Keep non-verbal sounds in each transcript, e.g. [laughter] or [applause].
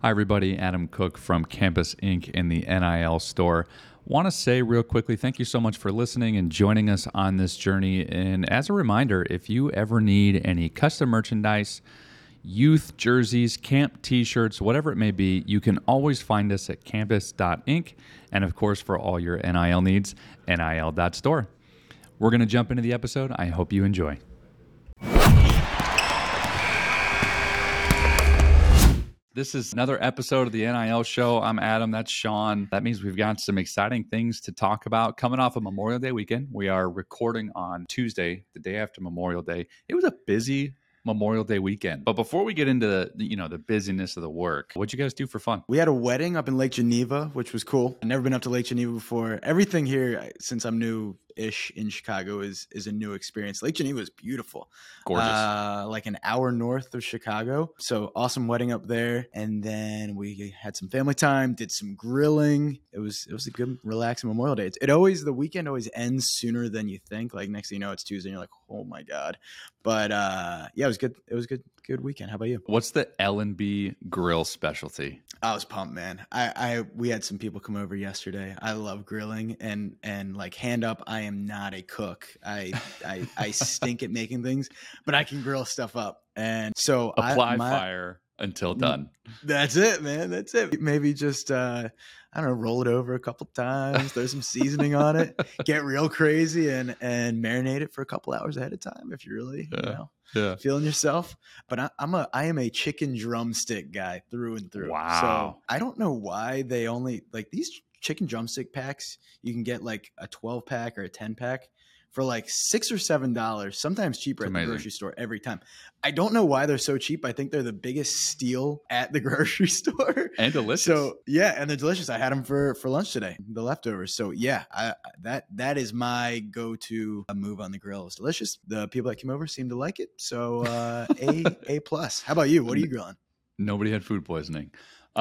Hi, everybody. Adam Cook from Campus Ink. in the NIL store. Want to say real quickly, thank you so much for listening and joining us on this journey. And as a reminder, if you ever need any custom merchandise, youth jerseys, camp t shirts, whatever it may be, you can always find us at campus.ink. And of course, for all your NIL needs, nil.store. We're going to jump into the episode. I hope you enjoy. This is another episode of the NIL show. I'm Adam. That's Sean. That means we've got some exciting things to talk about coming off of Memorial Day weekend. We are recording on Tuesday, the day after Memorial Day. It was a busy Memorial Day weekend. But before we get into the, you know the busyness of the work, what'd you guys do for fun? We had a wedding up in Lake Geneva, which was cool. I've never been up to Lake Geneva before. Everything here, since I'm new ish in Chicago, is is a new experience. Lake Geneva is beautiful, Gorgeous. uh, like an hour north of Chicago. So awesome wedding up there, and then we had some family time, did some grilling. It was it was a good relaxing Memorial Day. It, it always the weekend always ends sooner than you think. Like next thing you know, it's Tuesday, and you're like, oh my god. But uh, yeah, it was good. It was good. Good weekend. How about you? What's the Ellenby grill specialty? I was pumped, man. I, I we had some people come over yesterday. I love grilling and and like hand up, I am not a cook. I I, I stink at making things, but I can grill stuff up. And so Apply I, my- fire until done. That's it, man. That's it. Maybe just uh I don't know, roll it over a couple times, throw some seasoning on it, [laughs] get real crazy and and marinate it for a couple hours ahead of time if you're really, you know, Yeah. feeling yourself. But I, I'm a I am a chicken drumstick guy through and through. Wow. So I don't know why they only like these chicken drumstick packs. You can get like a 12 pack or a 10 pack for like six or seven dollars, sometimes cheaper It's at the grocery store every time. I don't know why they're so cheap. I think they're the biggest steal at the [laughs] grocery store. And delicious. So yeah, and they're delicious. I had them for for lunch today, the leftovers. So yeah, I, I- that that is my go to move on the grill. It's delicious. The people that came over seemed to like it. So uh, a [laughs] a plus. How about you? What are you grilling? Nobody had food poisoning.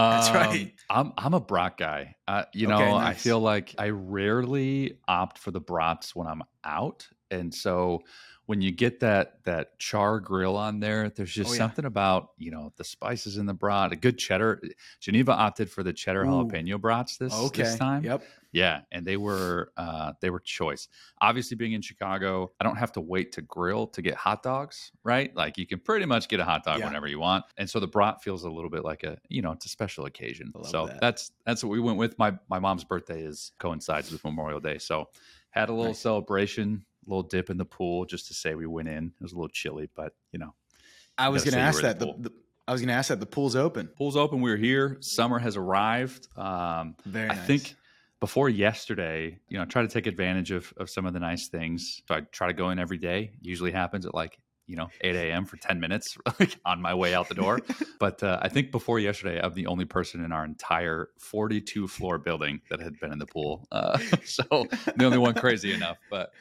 That's Um, right. I'm I'm a brat guy. Uh, you know, Okay, I feel like I rarely opt for the brats when I'm out, and so when you get that that char grill on there, there's just Oh, yeah. something about you know the spices in the brat. A good cheddar. Geneva opted for the cheddar Ooh. jalapeno brats this Okay. this time. Yep. Yeah, and they were uh, they were choice. Obviously, being in Chicago, I don't have to wait to grill to get hot dogs, right? Like you can pretty much get a hot dog Yeah. whenever you want, and so the brat feels a little bit like a you know it's a special occasion. So that. that's that's what we went with. My my mom's birthday is coincides with Memorial Day, so had a little Nice. celebration, little dip in the pool just to say we went in. It was a little chilly, but you know, I was going to ask that. the The, I was going to ask that. The pool's open. pool's open. We're here. Summer has arrived. Um, Very I think before yesterday, you know, I try to take advantage of, of some of the nice things. So I try to go in every day. Usually happens at like, you know, 8 a.m. for 10 minutes [laughs] like on my way out the door. [laughs] but uh, I think before yesterday, I'm the only person in our entire 42 floor building that had been in the pool. Uh, [laughs] so the only one crazy enough. But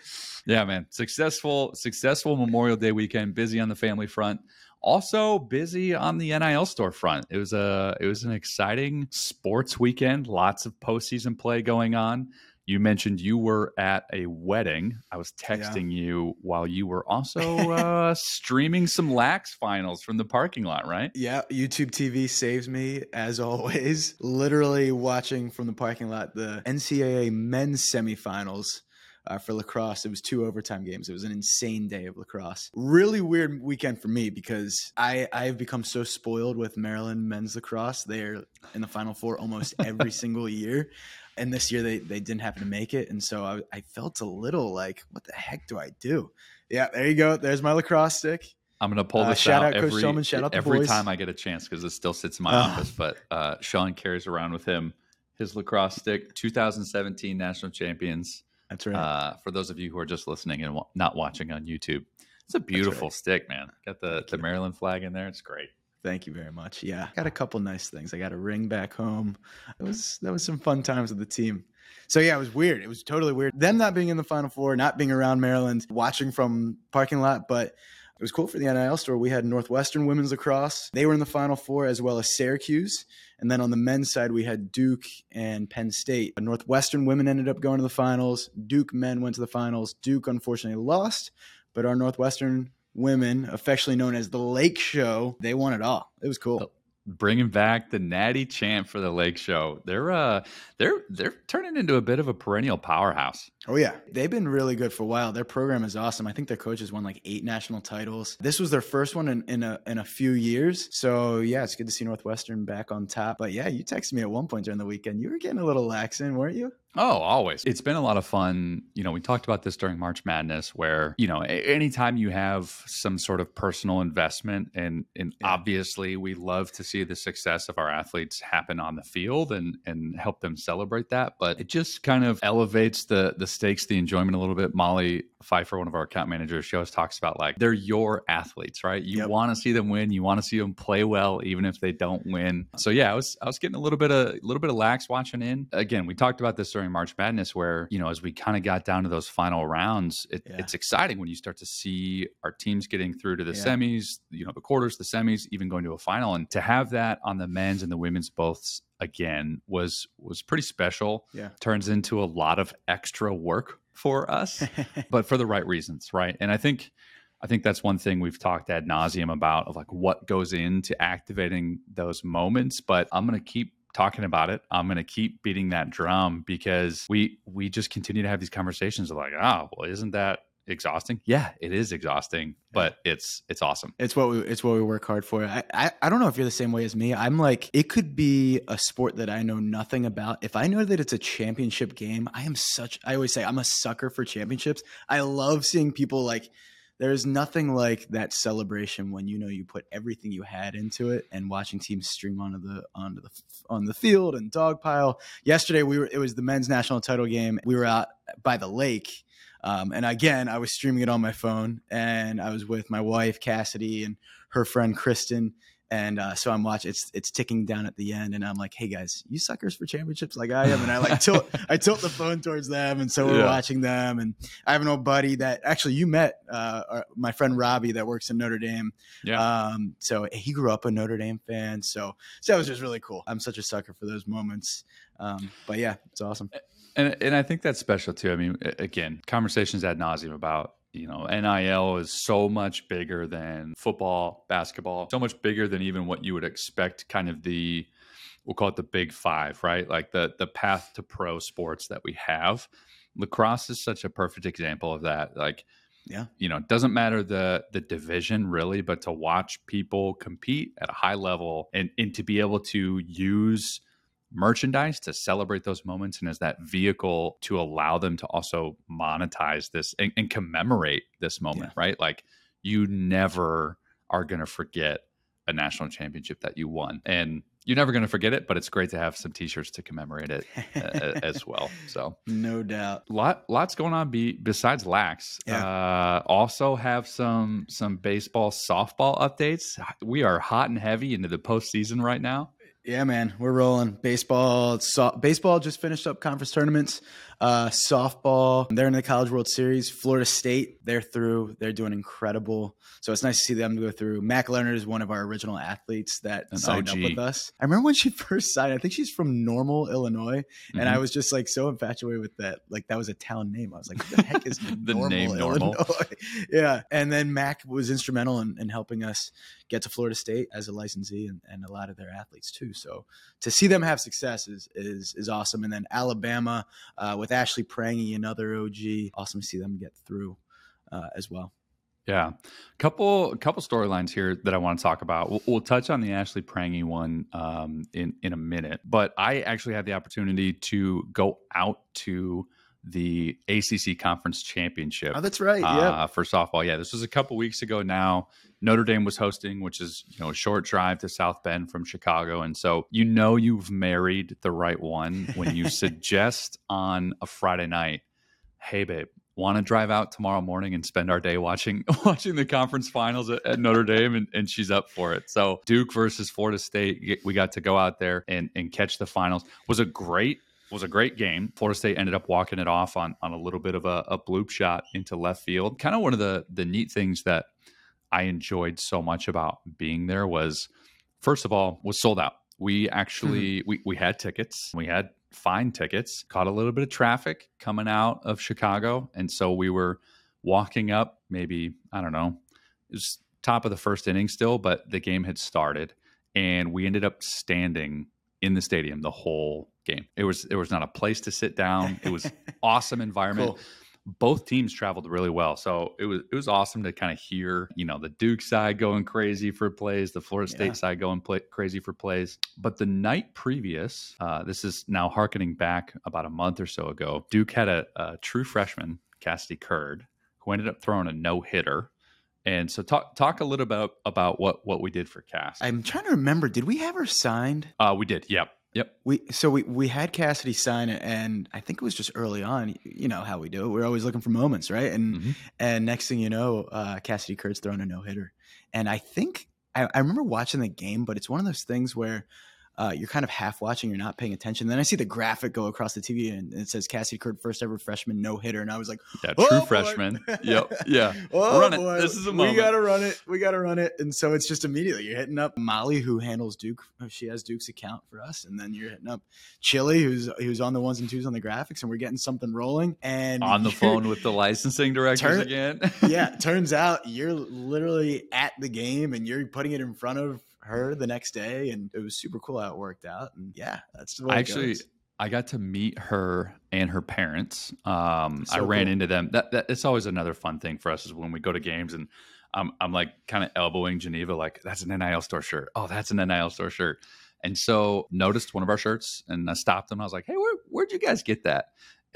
yeah, man, successful, successful Memorial Day weekend, busy on the family front also busy on the NIL storefront. It was a it was an exciting sports weekend. Lots of postseason play going on. You mentioned you were at a wedding. I was texting you while you were also [laughs] uh, streaming some Lax finals from the parking lot, right? Yeah, YouTube TV saves me as always. Literally watching from the parking lot the NCAA men's semifinals uh, for lacrosse. It was two overtime games. It was an insane day of lacrosse. Really weird weekend for me because I I have become so spoiled with Maryland men's lacrosse. They're in the Final Four almost every [laughs] single year. And this year they, they didn't happen to make it. And so I, I felt a little like, what the heck do I do? Yeah, there you go. There's my lacrosse stick. I'm gonna pull Uh, this shout out, out Coach every Shulman, shout out every boys. time I get a chance because it still sits in my Ah. office. But uh, Sean carries around with him his lacrosse stick, 2017 national champions. That's right. uh, for those of you who are just listening and not watching on YouTube. It's a beautiful right. stick, man. Got the, Thank the you. Maryland flag in there. It's great. Thank you very much. Yeah, I got a couple nice things. I got a ring back home. It was that was some fun times with the team. So yeah, it was weird. It was totally weird. Them not being in the Final Four, not being around Maryland, watching from parking lot, but it was cool for the NIL store. We had Northwestern women's lacrosse. They were in the Final Four as well as Syracuse. And then on the men's side, we had Duke and Penn State. Northwestern women ended up going to the finals. Duke men went to the finals. Duke unfortunately lost, but our Northwestern women, affectionately known as the Lake Show, they won it all. It was cool. bringing back the natty champ for the Lake Show. They're uh they're they're turning into a bit of a perennial powerhouse. Oh yeah, they've been really good for a while. Their program is awesome. I think their coaches won like eight national titles. This was their first one in, in a in a few years. So yeah, it's good to see Northwestern back on top. But yeah, you texted me at one point during the weekend. You were getting a little lax in, weren't you? Oh, always. It's been a lot of fun. You know, we talked about this during March Madness where, you know, anytime you have some sort of personal investment and and yeah. obviously we love to see the success of our athletes happen on the field and and help them celebrate that, but it just kind of elevates the the stakes, the enjoyment a little bit. Molly Pfeiffer, one of our account managers, she always talks about like they're your athletes, right? You yep. want to see them win, you want to see them play well even if they don't win. So yeah, I was I was getting a little bit of a little bit of lax watching in. Again, we talked about this during during March Madness, where you know as we kind of got down to those final rounds, it, yeah. it's exciting when you start to see our teams getting through to the yeah. semis, you know, the quarters, the semis, even going to a final, and to have that on the men's and the women's both again was was pretty special. Yeah, turns into a lot of extra work for us, [laughs] but for the right reasons, right? And I think. I think that's one thing we've talked ad nauseum about of like what goes into activating those moments. But I'm going to keep talking about it. I'm going to keep beating that drum because we we just continue to have these conversations of like, oh, well, isn't that exhausting? Yeah, it is exhausting, but it's it's awesome. It's what we it's what we work hard for. I, I I don't know if you're the same way as me. I'm like, it could be a sport that I know nothing about. If I know that it's a championship game, I am such. I always say I'm a sucker for championships. I love seeing people like there's nothing like that celebration when you know you put everything you had into it and watching teams stream onto the onto the on the field and dog pile. Yesterday we were it was the men's national title game. We were out by the lake. Um, and again, I was streaming it on my phone, and I was with my wife Cassidy and her friend Kristen, and uh, so I'm watching. It's it's ticking down at the end, and I'm like, "Hey guys, you suckers for championships like I am." And I like tilt [laughs] I tilt the phone towards them, and so we're yeah. watching them. And I have an old buddy that actually you met, uh, my friend Robbie that works in Notre Dame. Yeah. Um, so he grew up a Notre Dame fan. So so that was just really cool. I'm such a sucker for those moments. Um, but yeah, it's awesome. And and I think that's special too. I mean, again, conversations ad nauseum about you know, NIL is so much bigger than football, basketball, so much bigger than even what you would expect kind of the we'll call it the big 5, right? Like the the path to pro sports that we have. Lacrosse is such a perfect example of that. Like yeah. You know, it doesn't matter the the division really, but to watch people compete at a high level and and to be able to use merchandise to celebrate those moments and as that vehicle to allow them to also monetize this and, and commemorate this moment, yeah. right? Like you never are going to forget a national championship that you won. And you're never going to forget it, but it's great to have some t-shirts to commemorate it [laughs] as well. So no doubt, lot lots going on. Be besides lax, yeah. uh, also have some some baseball, softball updates. We are hot and heavy into the postseason right now. Yeah, man, we're rolling. Baseball, so, baseball just finished up conference tournaments. Uh, softball, they're in the College World Series. Florida State, they're through. They're doing incredible. So it's nice to see them go through. Mac Leonard is one of our original athletes that An signed OG. up with us. I remember when she [laughs] first signed. I think she's from Normal, Illinois, mm-hmm. and I mm-hmm. was just like so infatuated with that. Like that was a town name. I was like, "What the heck is [laughs] the Normal, name Normal?" [laughs] yeah, and then Mac was instrumental in, in, helping us get to Florida State as a licensee and, and a lot of their athletes too. So to see them have success is is, is awesome. And then Alabama uh, with Ashley Prange, another OG, awesome to see them get through uh, as well. Yeah, couple couple storylines here that I want to talk about. We'll, we'll touch on the Ashley Prange one um, in in a minute, but I actually had the opportunity to go out to the ACC Conference Championship. Oh, that's right. Yeah, uh, for softball. Yeah, this was a couple weeks ago now. Notre Dame was hosting, which is you know a short drive to South Bend from Chicago, and so you know you've married the right one when you [laughs] suggest on a Friday night, "Hey, babe, want to drive out tomorrow morning and spend our day watching [laughs] watching the conference finals at, at Notre Dame, and, and, she's up for it. So Duke versus Florida State, we got to go out there and, and catch the finals. Was a great was a great game. Florida State ended up walking it off on on a little bit of a, a bloop shot into left field. Kind of one of the the neat things that I enjoyed so much about being there was, first of all, was sold out. We actually mm-hmm. we we had tickets. We had fine tickets. Caught a little bit of traffic coming out of Chicago, and so we were walking up. Maybe I don't know. It was top of the first inning still, but the game had started and we ended up standing in the stadium the whole game. It was it was not a place to sit down. It was [laughs] awesome environment. Cool. Both teams traveled really well, so it was it was awesome to kind of hear you know the Duke side going crazy for plays, the Florida State Yeah. side going play, crazy for plays. But the night previous, uh, this is now harkening back about a month or so ago. Duke had a, a true freshman, Cassidy Curd, who ended up throwing a no hitter. And so talk talk a little about about what what we did for Cass. I'm trying to remember. Did we have her signed? Uh, we did. Yep. Yep. We so we we had Cassidy sign it, and I think it was just early on. You know how we do it. We're always looking for moments, right? And Mhm. and next thing you know, uh, Cassidy Curd's throwing a no hitter, and I think I, I remember watching the game, but it's one of those things where. Uh, you're kind of half watching, you're not paying attention. Then I see the graphic go across the TV and it says Cassie Curd, first ever freshman no hitter. And I was like, Yeah. Oh, True boy. freshman. Yep. [laughs] Yeah. Oh, Run it. This is a moment. We gotta run it. We gotta run it. And so it's just immediately you're hitting up Molly, who handles Duke. She has Duke's account for us, and then you're hitting up Chili, who's who's on the ones and twos on the graphics, and we're getting something rolling. And On the phone [laughs] with the licensing directors Turn- again. [laughs] yeah, turns out you're literally at the game, and you're putting it in front of her the next day, and it was super cool how it worked out. And yeah, that's the way I actually goes. I got to meet her and her parents. Um, I ran cool. into them. That, that it's always another fun thing for us is when we go to games and I'm I'm like kind of elbowing Geneva like that's an NIL store shirt. Oh, that's an NIL store shirt. And so noticed one of our shirts and I stopped them. I was like, hey, where where'd you guys get that?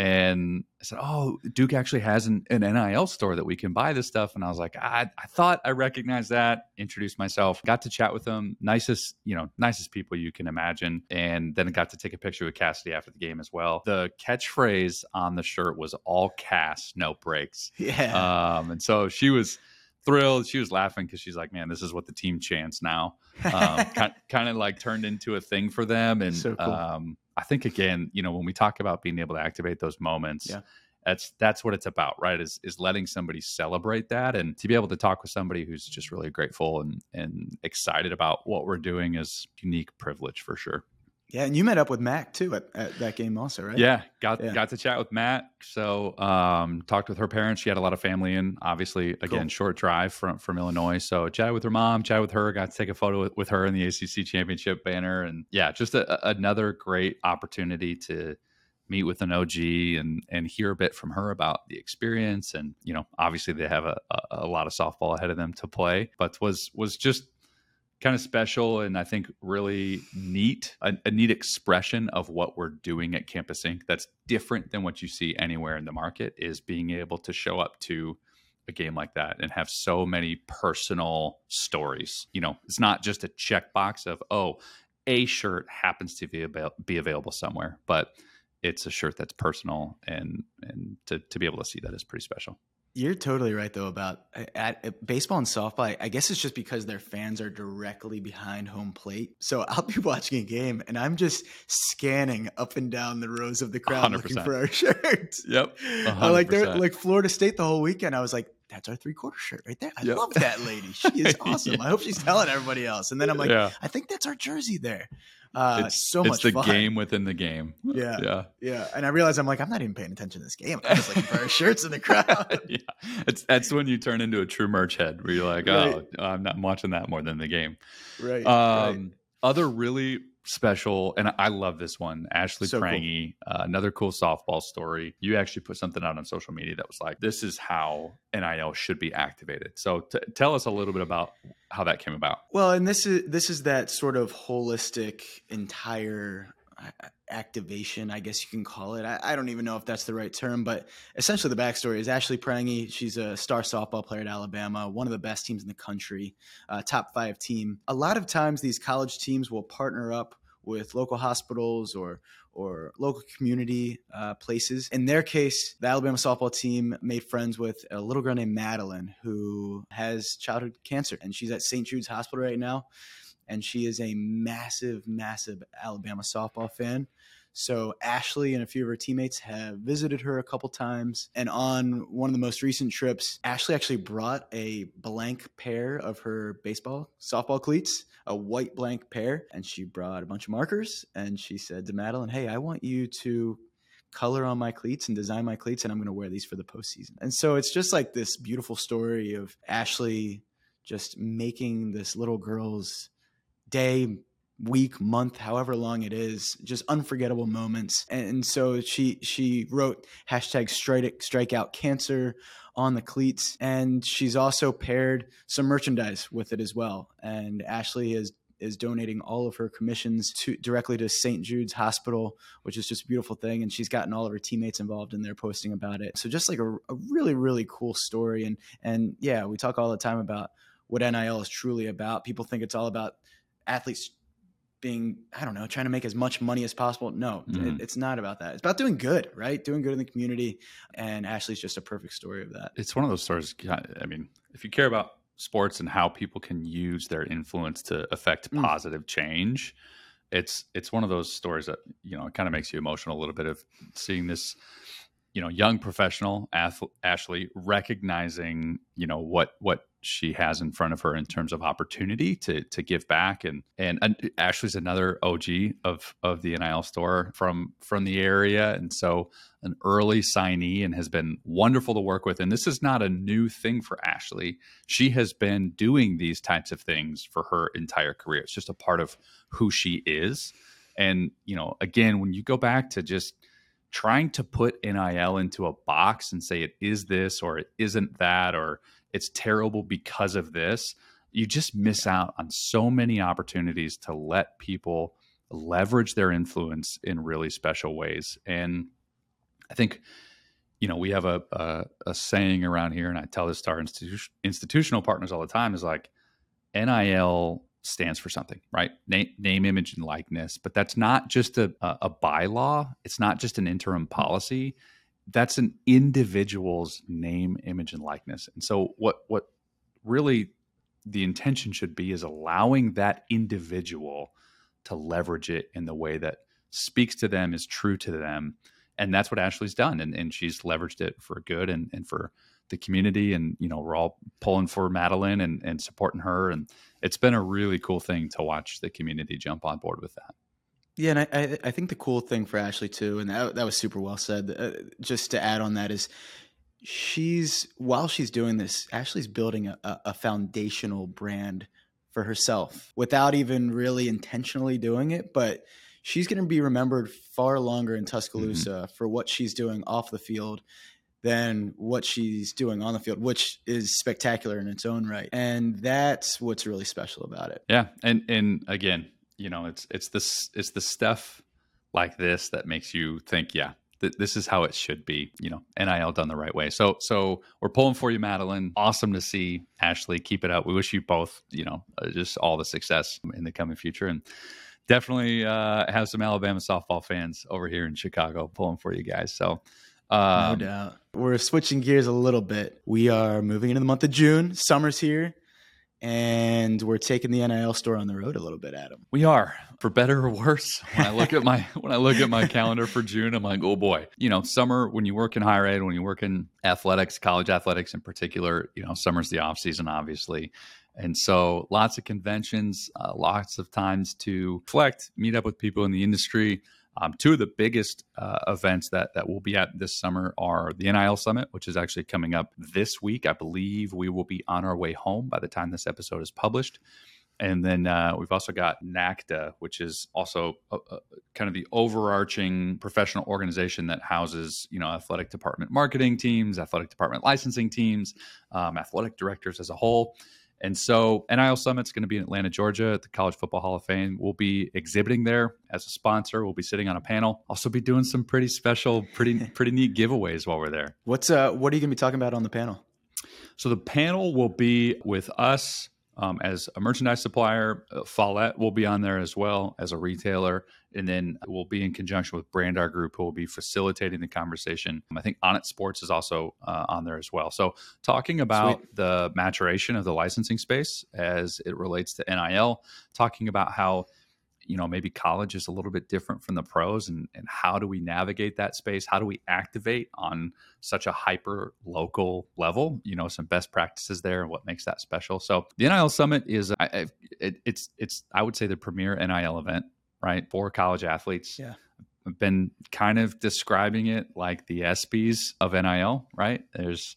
And I said, oh, Duke actually has an, an NIL store that we can buy this stuff. And I was like, I, I thought I recognized that. Introduced myself, got to chat with them. Nicest, you know, nicest people you can imagine. And then got to take a picture with Cassidy after the game as well. The catchphrase on the shirt was all Cass, no breaks. [laughs] yeah, Um, and so she was thrilled. She was laughing because she's like, man, this is what the team chants now. Um, [laughs] kind, kind of like turned into a thing for them. And So cool. um, I think again, you know, when we talk about being able to activate those moments, Yeah. that's that's what it's about, right? Is is letting somebody celebrate that and to be able to talk with somebody who's just really grateful and and excited about what we're doing is unique privilege for sure. Yeah. And you met up with Mac too at, at that game also, right? Yeah, got Yeah. got to chat with Matt. So um, talked with her parents. She had a lot of family in. Obviously, again, Cool. short drive from from Illinois. So chatted with her mom. Chatted with her. Got to take a photo with, with her in the ACC championship banner. And yeah, just a- another great opportunity to meet with an OG and and hear a bit from her about the experience. And you know, obviously they have a, a, a lot of softball ahead of them to play, but was was just kind of special and I think really neat, a, a neat expression of what we're doing at Campus Ink. That's different than what you see anywhere in the market is being able to show up to a game like that and have so many personal stories. You know, it's not just a checkbox of, oh, a shirt happens to be, be available somewhere, but it's a shirt that's personal and and to, to be able to see that is pretty special. You're totally right though about eh, at, at baseball and softball. I, I guess it's just because their fans are directly behind home plate. So [laughs] I'll be watching a game and I'm just scanning up and down the rows of the crowd looking 100%. for our [laughs] shirts. Yep. I like they're like Florida State the whole weekend. I was like, that's our three quarter shirt right there. I Yep. love that lady. [laughs] She is awesome. Yeah. I hope she's telling everybody else. And then I'm like, yeah. I think that's our jersey there. Uh, it's so much. it's the fun. game within the game. [laughs] Yeah. Yeah. Yeah. And I realized I'm like, I'm not even paying attention to this game. I'm just looking for our [laughs] shirts in the crowd. yeah. It's that's when you turn into a true merch head where you're like, Right. oh, I'm not watching that more than the game. right. Um, Other really special, and I love this one, Ashley So cool. Prange, uh, another cool softball story. You actually put something out on social media that was like, this is how NIL should be activated. So t- tell us a little bit about how that came about. Well, and this is this is that sort of holistic entire activation, I guess you can call it. I, I don't even know if that's the right term, but essentially the backstory is Ashley Prange. She's a star softball player at Alabama, one of the best teams in the country, uh, top five team. A lot of times, these college teams will partner up with local hospitals or or local community uh, places. In their case, the Alabama softball team made friends with a little girl named Madeline who has childhood cancer, and she's at St. Jude's Hospital right now. And she is a massive, massive Alabama softball fan. So Ashley and a few of her teammates have visited her a couple times. And on one of the most recent trips, Ashley actually brought a blank pair of her baseball, softball cleats, a white blank pair. And she brought a bunch of markers. And she said to Madeline, Hey, I want you to color on my cleats and design my cleats. And I'm going to wear these for the postseason. And so it's just like this beautiful story of Ashley just making this little girl's day, week, month, however long it is, just unforgettable moments. And so she she wrote hashtag strike strike out cancer on the cleats, and she's also paired some merchandise with it as well. And Ashley is is donating all of her commissions to directly to St. Jude's Hospital, which is just a beautiful thing. And she's gotten all of her teammates involved in there posting about it. So just like a, a really, really cool story. And and yeah, we talk all the time about what NIL is truly about. People think it's all about athletes being i don't know trying to make as much money as possible. No mm-hmm. it, it's not about that. It's about doing good right? Doing good in the community. And ashley's just a perfect story of that. It's one of those stories i mean if you care about sports and how people can use their influence to affect mm. positive change it's it's one of those stories that you know it kind of makes you emotional a little bit of seeing this you know young professional athlete, ashley recognizing you know what what she has in front of her in terms of opportunity to to give back. And and, and Ashley's another OG of of the NIL store from from the area. And so an early signee and has been wonderful to work with. And this is not a new thing for Ashley. She has been doing these types of things for her entire career. It's just a part of who she is. And you know again when you go back to just trying to put NIL into a box and say it is this or it isn't that or it's terrible because of this, you just miss out on so many opportunities to let people leverage their influence in really special ways. And I think, you know, we have a, a, a saying around here, and I tell this to our institu- institutional partners all the time is like, NIL stands for something, right? Name, name, image, and likeness. But that's not just a, a, a bylaw. It's not just an interim mm-hmm. policy that's an individual's name, image, and likeness. And so what what really the intention should be is allowing that individual to leverage it in the way that speaks to them, is true to them. And that's what Ashley's done. And, and she's leveraged it for good and, and for the community. And, you know, we're all pulling for Madeline and, and supporting her. And it's been a really cool thing to watch the community jump on board with that. Yeah, and I, I think the cool thing for Ashley too, and that, that was super well said. Uh, just to add on that is, she's while she's doing this, Ashley's building a, a foundational brand for herself without even really intentionally doing it, but she's going to be remembered far longer in Tuscaloosa mm-hmm. for what she's doing off the field than what she's doing on the field, which is spectacular in its own right. And that's what's really special about it. Yeah, and and again, you know, it's it's this it's the stuff like this that makes you think, yeah, th- this is how it should be. You know, NIL done the right way. So so we're pulling for you, Madeline. Awesome to see Ashley. Keep it up. We wish you both, you know, uh, just all the success in the coming future and. Definitely uh, have some Alabama softball fans over here in Chicago pulling for you guys. So, um, no doubt. We're switching gears a little bit. We are moving into the month of June. Summer's here and we're taking the NIL store on the road a little bit, Adam. We are, for better or worse. When I look at my [laughs] when I look at my calendar for June, I'm like, oh boy. You know, summer when you work in higher ed, when you work in athletics, college athletics in particular, you know, summer's the off season, obviously. And so lots of conventions, uh, lots of times to reflect, meet up with people in the industry, um, two of the biggest uh, events that that we'll be at this summer are the NIL Summit, which is actually coming up this week. I believe we will be on our way home by the time this episode is published. And then uh, we've also got NACDA, which is also a, a, kind of the overarching professional organization that houses, you know, athletic department marketing teams, athletic department licensing teams, um, athletic directors as a whole. And so NIL Summit's going to be in Atlanta, Georgia at the College Football Hall of Fame. We'll be exhibiting there as a sponsor. We'll be sitting on a panel. Also be doing some pretty special, pretty [laughs] pretty neat giveaways while we're there. What's uh what are you going to be talking about on the panel? So the panel will be with us um, as a merchandise supplier. Uh, Follett will be on there as well as a retailer. And then we'll be in conjunction with Brandr Group, who will be facilitating the conversation. I think Onnit Sports is also uh, on there as well. So, talking about Sweet. the maturation of the licensing space as it relates to NIL, talking about how you know maybe college is a little bit different from the pros and, and how do we navigate that space how do we activate on such a hyper local level you know some best practices there and what makes that special so the nil summit is I, it, it's it's i would say the premier nil event right for college athletes yeah i've been kind of describing it like the ESPYs of nil right there's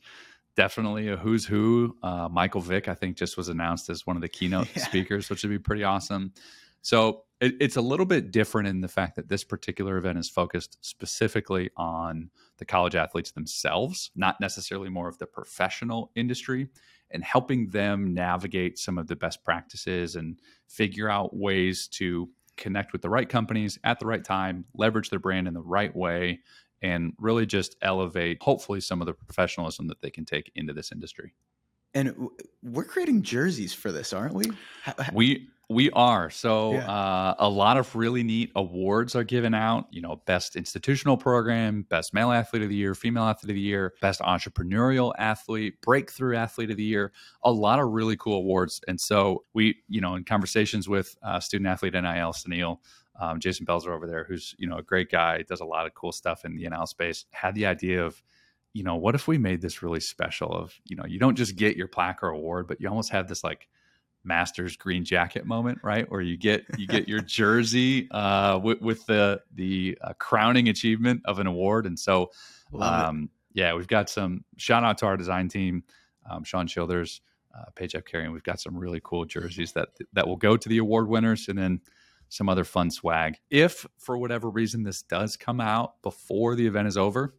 definitely a who's who. Uh, Michael Vick, I think, just was announced as one of the keynote [laughs] yeah. speakers, which would be pretty awesome. So it, it's a little bit different in the fact that this particular event is focused specifically on the college athletes themselves, not necessarily more of the professional industry, and helping them navigate some of the best practices and figure out ways to connect with the right companies at the right time, leverage their brand in the right way, and really just elevate, hopefully, some of the professionalism that they can take into this industry. And we're creating jerseys for this, aren't we? We we are. So yeah. uh, a lot of really neat awards are given out. You know, best institutional program, best male athlete of the year, female athlete of the year, best entrepreneurial athlete, breakthrough athlete of the year. A lot of really cool awards. And so we, you know, in conversations with uh, student athlete NIL SANIL, um, Jason Belzer over there, who's you know a great guy, does a lot of cool stuff in the NIL space, had the idea of you know, what if we made this really special? Of you know, you don't just get your plaque or award, but you almost have this like Masters green jacket moment, right? Where you get you get your jersey uh, with, with the the uh, crowning achievement of an award, and so um, yeah, we've got some shout out to our design team, um, Sean Childers, uh, Paige F. Carey, and we've got some really cool jerseys that that will go to the award winners, and then some other fun swag. If for whatever reason this does come out before the event is over,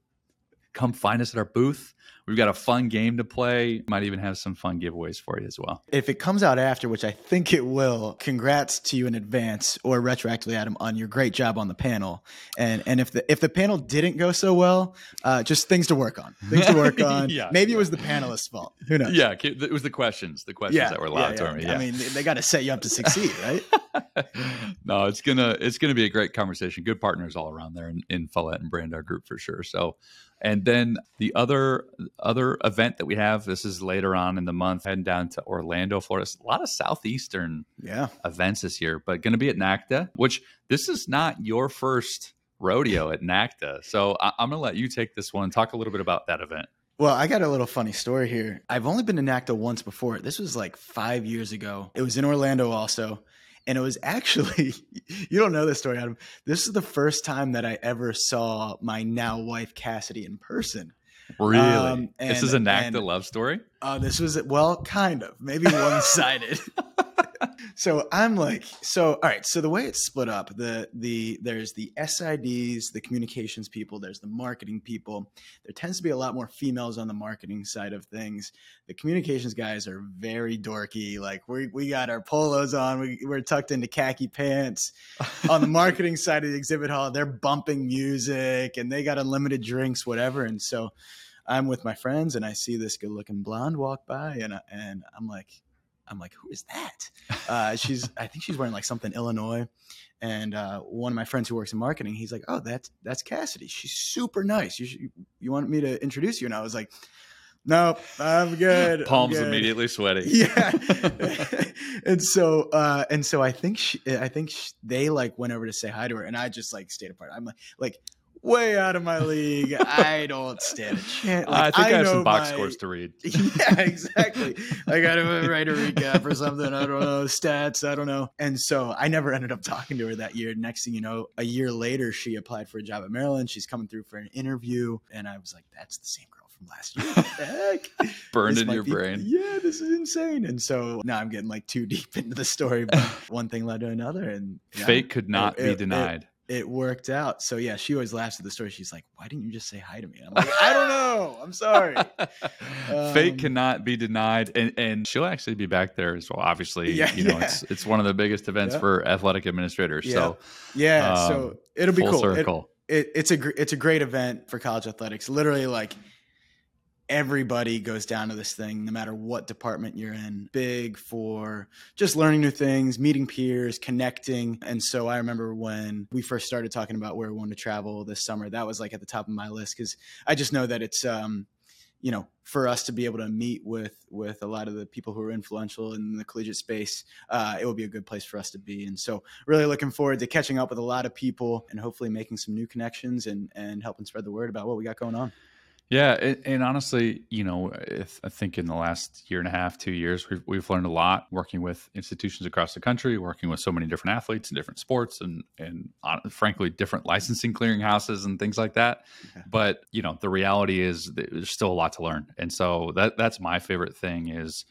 come find us at our booth. We've got a fun game to play. Might even have some fun giveaways for you as well. If it comes out after, which I think it will, congrats to you in advance or retroactively, Adam, on your great job on the panel. And and if the if the panel didn't go so well, uh, just things to work on. Things to work [laughs] on. yeah, Maybe yeah. it was the panelists' fault. Who knows? Yeah, it was the questions. The questions yeah, that were allowed yeah, to me. I mean, they got to set you up to succeed, [laughs] right? no, it's gonna it's gonna be a great conversation. Good partners all around there in, in Follett and Brandr Group for sure. So and then the other other event that we have, this is later on in the month, heading down to Orlando, Florida. A lot of southeastern yeah. events this year, but going to be at NACDA, which this is not your first rodeo at NACDA. So I- am going to let you take this one. Talk a little bit about that event. Well, I got a little funny story here. I've only been to NACDA once before. This was like five years ago. It was in Orlando also. And it was actually, [laughs] you don't know this story, Adam. This is the first time that I ever saw my now wife Cassidy in person. Really? Um, and, this is a NACDA love story? Uh, this was, well, kind of, maybe one sided. [laughs] so I'm like, so all right. So the way it's split up, the the there's the SIDs, the communications people, there's the marketing people. There tends to be a lot more females on the marketing side of things. The communications guys are very dorky. Like we we got our polos on, we, we're tucked into khaki pants. on the marketing side of the exhibit hall, they're bumping music and they got unlimited drinks, whatever. And so I'm with my friends and I see this good looking blonde walk by and and I'm like I'm like, who is that? Uh, [laughs] she's, I think she's wearing like something Illinois. And uh, one of my friends who works in marketing, he's like, oh, that's that's Cassidy. She's super nice. You should, you want me to introduce you? And I was like, nope, I'm good. Palms I'm good. immediately sweaty. [laughs] Yeah. [laughs] and so, uh, and so I think she, I think she, they like went over to say hi to her, and I just like stayed apart. I'm like, like way out of my league. I don't stand a [laughs] chance. Like, I think I, I have some box my, scores to read. [laughs] Yeah, exactly. I got to write a recap or something. I don't know stats. I don't know. And so I never ended up talking to her that year. Next thing you know, a year later, she applied for a job at Maryland. She's coming through for an interview, and I was like, "That's the same girl from last year." What the [laughs] heck? Burned in your be, brain. Yeah, this is insane. And so now I'm getting like too deep into the story, but one thing led to another, and yeah, fate could not it, be it, denied. It, it worked out. So yeah, she always laughs at the story. She's like, "Why didn't you just say hi to me?" I'm like, "I don't know. I'm sorry." [laughs] Fate um, cannot be denied, and and she'll actually be back there as well. Obviously, yeah, you know, yeah. it's it's one of the biggest events yeah. for athletic administrators. So yeah, um, so it'll be cool. It, it, it's a it's a great event for college athletics. Literally, like everybody goes down to this thing no matter what department you're in. Big for just learning new things meeting peers connecting. And so i remember when we first started talking about where we wanted to travel this summer that was like at the top of my list because i just know that it's um you know for us to be able to meet with with a lot of the people who are influential in the collegiate space uh, it will be a good place for us to be. And so really looking forward to catching up with a lot of people and hopefully making some new connections and and helping spread the word about what we got going on Yeah, and, and, honestly, you know, I think in the last year and a half, two years, we've we've learned a lot working with institutions across the country, working with so many different athletes and different sports, and and uh, frankly, different licensing clearinghouses and things like that. Yeah. But you know, the reality is there's still a lot to learn, and so that that's my favorite thing is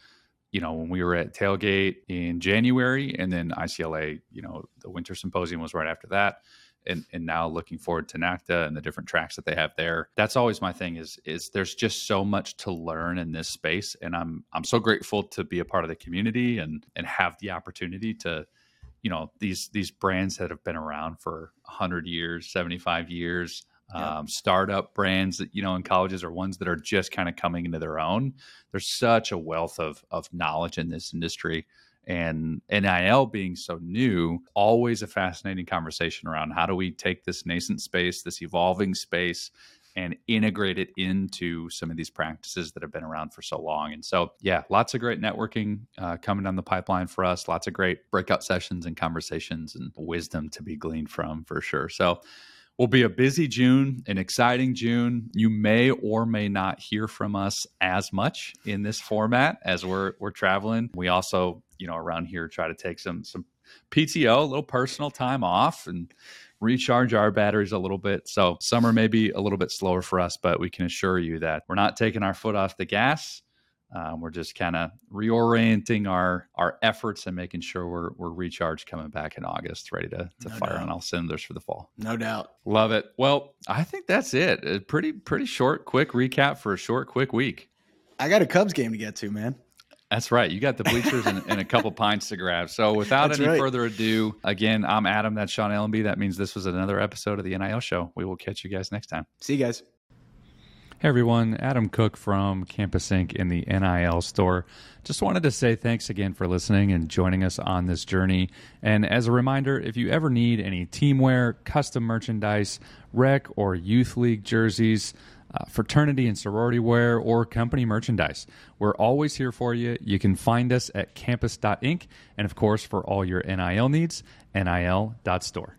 you know, when we were at Tailgate in January and then ICLA, you know, the winter symposium was right after that and and now looking forward to NACDA and the different tracks that they have there. That's always my thing is is there's just so much to learn in this space and I'm I'm so grateful to be a part of the community and and have the opportunity to you know these these brands that have been around for 100 years, 75 years, um, startup brands that you know in colleges are ones that are just kind of coming into their own. There's such a wealth of of knowledge in this industry and NIL being so new, always a fascinating conversation around how do we take this nascent space, this evolving space, and integrate it into some of these practices that have been around for so long. And so, yeah, lots of great networking uh, coming down the pipeline for us, lots of great breakout sessions and conversations and wisdom to be gleaned from for sure. So, will be a busy June, an exciting June. You may or may not hear from us as much in this format as we're we're traveling. We also you know around here try to take some some PTO, a little personal time off, and recharge our batteries a little bit. So summer may be a little bit slower for us, but we can assure you that we're not taking our foot off the gas. Um, we're just kind of reorienting our our efforts and making sure we're we're recharged coming back in August, ready to to no fire doubt. on all cylinders for the fall. No doubt. Love it. Well, I think that's it. A pretty pretty short, quick recap for a short, quick week. I got a Cubs game to get to, man. That's right. You got the bleachers and, and, a couple [laughs] pints to grab. So without That's any right. further ado, again, I'm Adam. That's Sean Ellenby. That means this was another episode of the NIL show. We will catch you guys next time. See you guys. Hey everyone, Adam Cook from Campus Ink. in the NIL store. Just wanted to say thanks again for listening and joining us on this journey. And as a reminder, if you ever need any teamwear, custom merchandise, rec or youth league jerseys, uh, fraternity and sorority wear, or company merchandise. We're always here for you. You can find us at campus.ink. And of course, for all your NIL needs, nil.store.